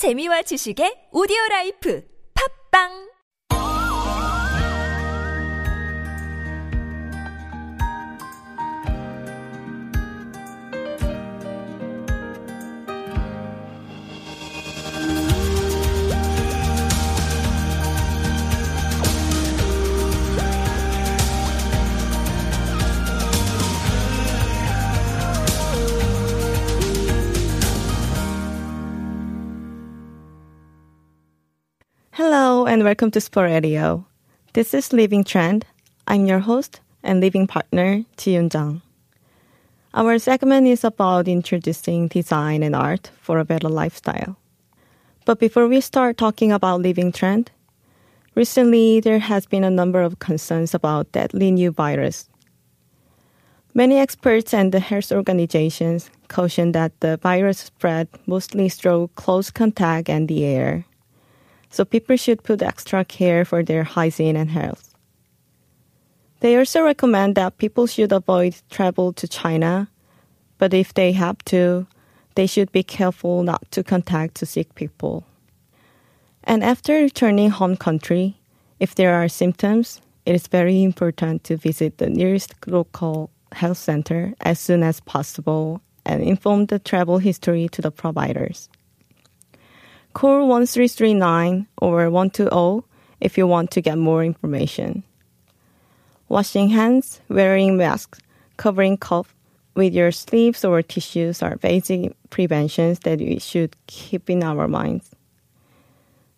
재미와 지식의 오디오 라이프. 팝빵 and welcome to Sport Radio. This is Living Trend. I'm your host and living partner, Ji-Yun. Our segment is about introducing design and art for a better lifestyle. But before we start talking about living trend, recently there has been a number of concerns about deadly new virus. Many experts and the health organizations caution that the virus spread mostly through close contact and the air so people should put extra care for their hygiene and health. They also recommend that people should avoid travel to China, but if they have to, they should be careful not to contact sick people. And after returning home country, if there are symptoms, it is very important to visit the nearest local health center as soon as possible and inform the travel history to the providers. Call 1339 or 120 if you want to get more information. Washing hands, wearing masks, covering cough with your sleeves or tissues are basic preventions that we should keep in our minds.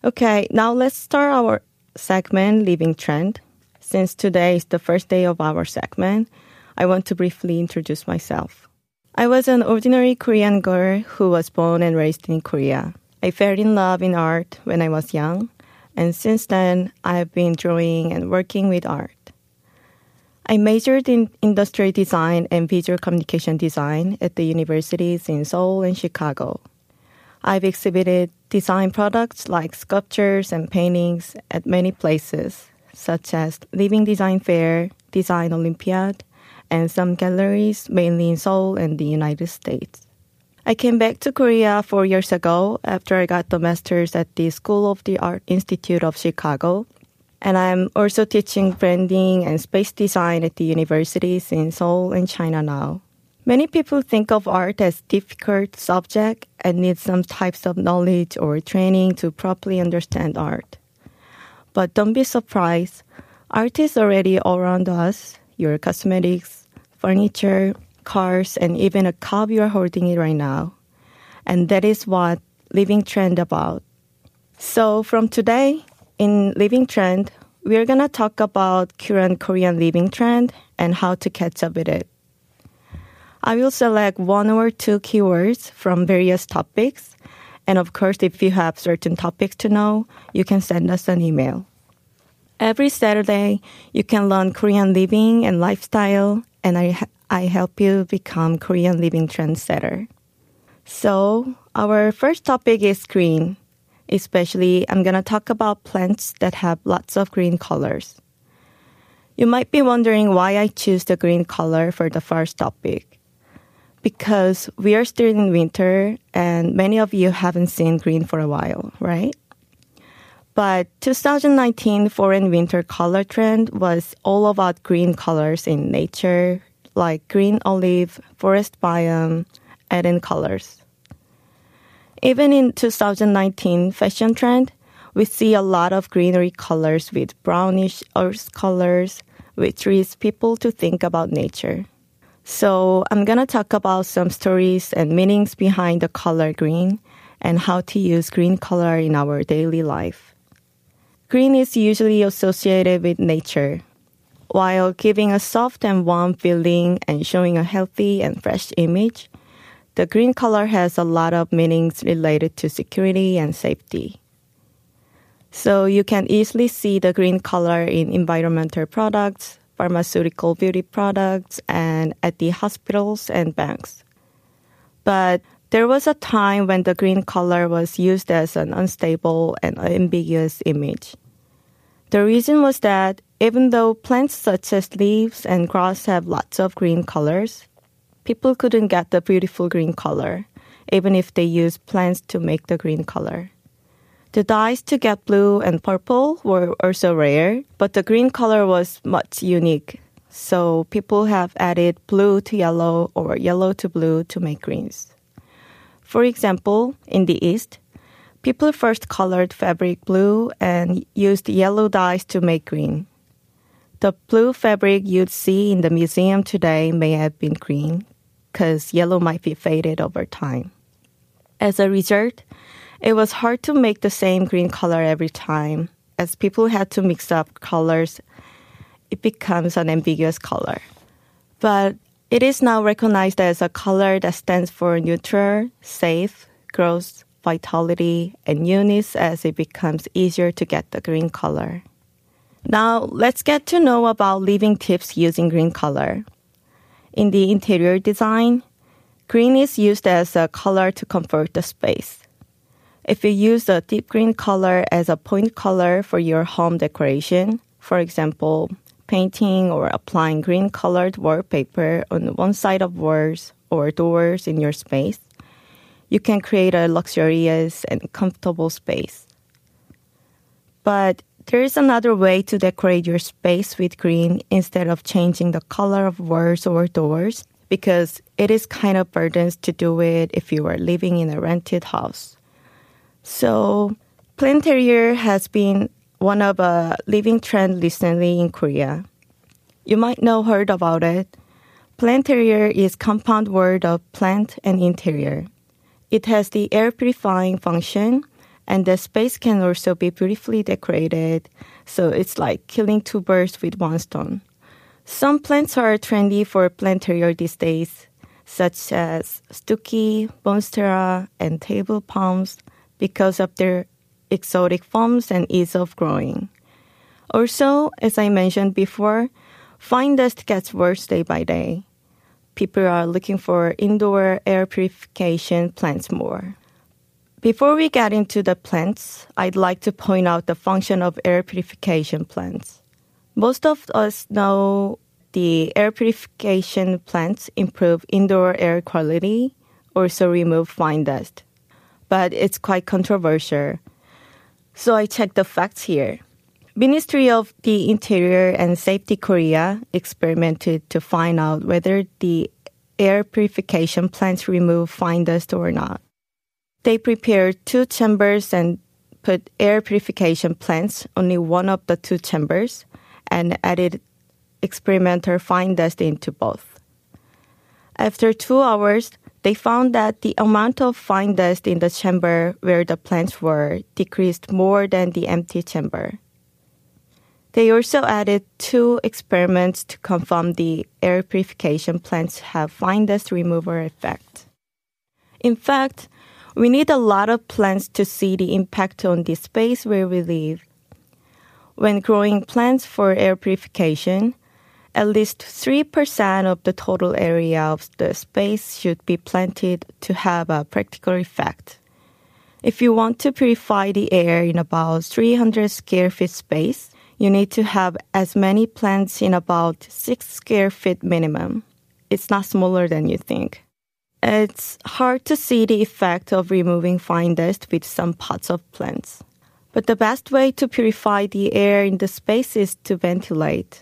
Okay, now let's start our segment Living Trend. Since today is the first day of our segment, I want to briefly introduce myself. I was an ordinary Korean girl who was born and raised in Korea. I fell in love in art when I was young, and since then I've been drawing and working with art. I majored in industrial design and visual communication design at the universities in Seoul and Chicago. I've exhibited design products like sculptures and paintings at many places, such as Living Design Fair, Design Olympiad, and some galleries mainly in Seoul and the United States. I came back to Korea four years ago after I got the master's at the School of the Art Institute of Chicago. And I'm also teaching branding and space design at the universities in Seoul and China now. Many people think of art as difficult subject and need some types of knowledge or training to properly understand art. But don't be surprised. Art is already all around us. Your cosmetics, furniture, cars, and even a cup you are holding it right now. And that is what Living Trend about. So from today in Living Trend, we're gonna talk about current Korean living trend and how to catch up with it. I will select one or two keywords from various topics. And of course, if you have certain topics to know, you can send us an email. Every Saturday, you can learn Korean living and lifestyle, and I, I help you become Korean living trendsetter. So, our first topic is green. Especially, I'm going to talk about plants that have lots of green colors. You might be wondering why I choose the green color for the first topic. Because we are still in winter and many of you haven't seen green for a while, right? But 2019 foreign winter color trend was all about green colors in nature, like green olive, forest biome, and in colors. Even in 2019 fashion trend, we see a lot of greenery colors with brownish earth colors, which leads people to think about nature. So I'm gonna talk about some stories and meanings behind the color green and how to use green color in our daily life. Green is usually associated with nature, while giving a soft and warm feeling and showing a healthy and fresh image. The green color has a lot of meanings related to security and safety. So you can easily see the green color in environmental products, pharmaceutical beauty products, and at the hospitals and banks. But there was a time when the green color was used as an unstable and ambiguous image. The reason was that even though plants such as leaves and grass have lots of green colors, people couldn't get the beautiful green color even if they used plants to make the green color. The dyes to get blue and purple were also rare, but the green color was much unique. So people have added blue to yellow or yellow to blue to make greens. For example, in the East, people first colored fabric blue and used yellow dyes to make green. The blue fabric you'd see in the museum today may have been green, because yellow might be faded over time. As a result, it was hard to make the same green color every time. As people had to mix up colors, it becomes an ambiguous color. But it is now recognized as a color that stands for neutral, safe, growth, vitality, and newness as it becomes easier to get the green color. Now, let's get to know about living tips using green color. In the interior design, green is used as a color to comfort the space. If you use a deep green color as a point color for your home decoration, for example, painting or applying green colored wallpaper on one side of walls or doors in your space, you can create a luxurious and comfortable space. But there is another way to decorate your space with green instead of changing the color of walls or doors because it is kind of burdens to do it if you are living in a rented house. So, planterior has been one of a living trend recently in Korea. You might know heard about it. Planterior is compound word of plant and interior. It has the air purifying function and the space can also be beautifully decorated. So it's like killing two birds with one stone. Some plants are trendy for planterior these days, such as Stooky, Monstera, and table palms because of their exotic forms and ease of growing. Also, as I mentioned before, fine dust gets worse day by day. People are looking for indoor air purification plants more. Before we get into the plants, I'd like to point out the function of air purification plants. Most of us know the air purification plants improve indoor air quality, also remove fine dust. But it's quite controversial. So I checked the facts here. Ministry of the Interior and Safety Korea experimented to find out whether the air purification plants remove fine dust or not. They prepared two chambers and put air purification plants, only one of the two chambers, and added experimental fine dust into both. After two hours, they found that the amount of fine dust in the chamber where the plants were decreased more than the empty chamber. They also added two experiments to confirm the air purification plants have fine dust remover effect. In fact, we need a lot of plants to see the impact on the space where we live. When growing plants for air purification, at least 3% of the total area of the space should be planted to have a practical effect. If you want to purify the air in about 300 square feet space, you need to have as many plants in about 6 square feet minimum. It's not smaller than you think. It's hard to see the effect of removing fine dust with some pots of plants. But the best way to purify the air in the space is to ventilate.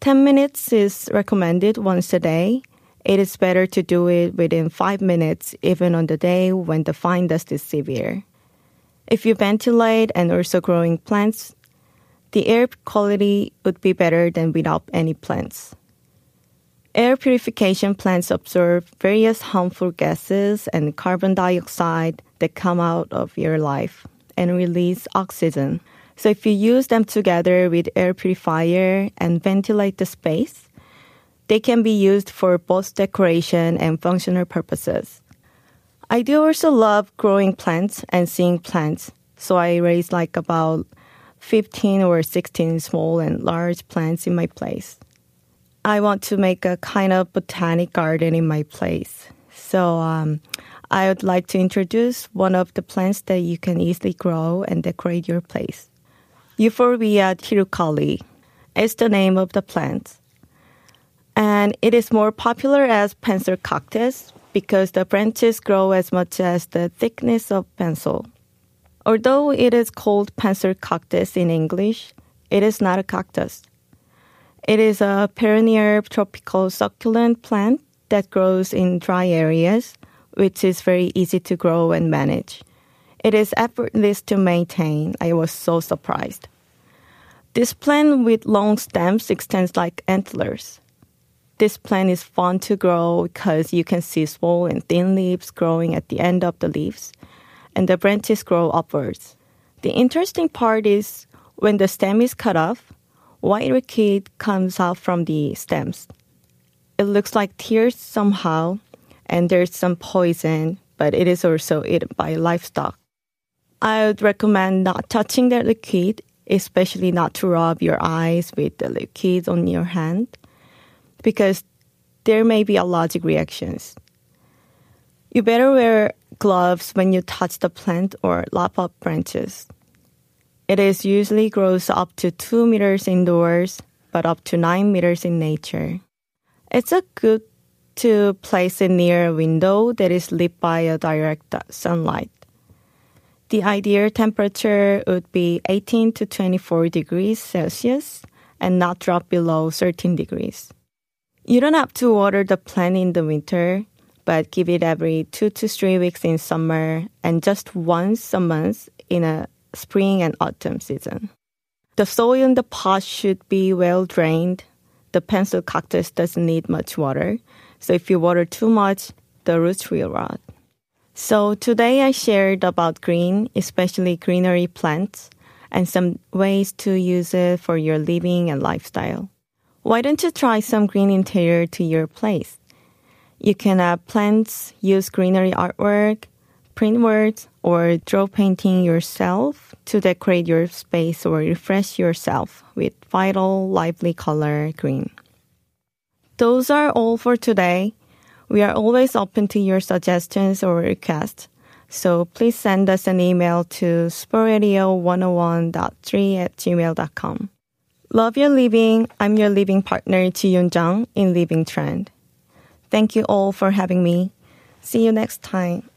10 minutes is recommended once a day. It is better to do it within 5 minutes, even on the day when the fine dust is severe. If you ventilate and also growing plants, the air quality would be better than without any plants. Air purification plants absorb various harmful gases and carbon dioxide that come out of your life and release oxygen. So if you use them together with air purifier and ventilate the space, they can be used for both decoration and functional purposes. I do also love growing plants and seeing plants, so I raise like about 15 or 16 small and large plants in my place. I want to make a kind of botanic garden in my place. So um, I would like to introduce one of the plants that you can easily grow and decorate your place. Euphorbia tirucalli is the name of the plant. And it is more popular as pencil cactus because the branches grow as much as the thickness of pencil. Although it is called pencil cactus in English, it is not a cactus. It is a perennial tropical succulent plant that grows in dry areas, which is very easy to grow and manage. It is effortless to maintain. I was so surprised. This plant with long stems extends like antlers. This plant is fun to grow because you can see small and thin leaves growing at the end of the leaves, and the branches grow upwards. The interesting part is when the stem is cut off, white liquid comes out from the stems. It looks like tears somehow, and there's some poison, but it is also eaten by livestock. I would recommend not touching the liquid, especially not to rub your eyes with the liquid on your hand, because there may be allergic reactions. You better wear gloves when you touch the plant or lop up branches. It is usually grows up to 2 meters indoors, but up to 9 meters in nature. It's a good to place it near a window that is lit by a direct sunlight. The ideal temperature would be 18 to 24 degrees Celsius and not drop below 13 degrees. You don't have to water the plant in the winter, but give it every two to three weeks in summer and just once a month in a spring and autumn season. The soil in the pot should be well drained. The pencil cactus doesn't need much water, so if you water too much, the roots will rot. So today I shared about green, especially greenery plants, and some ways to use it for your living and lifestyle. Why don't you try some green interior to your place? You can add plants, use greenery artwork, print words, or draw painting yourself to decorate your space or refresh yourself with vital, lively color green. Those are all for today. We are always open to your suggestions or requests. So please send us an email to sportradio101.3 at gmail.com. Love your living. I'm your living partner, Ji Yun Jung in Living Trend. Thank you all for having me. See you next time.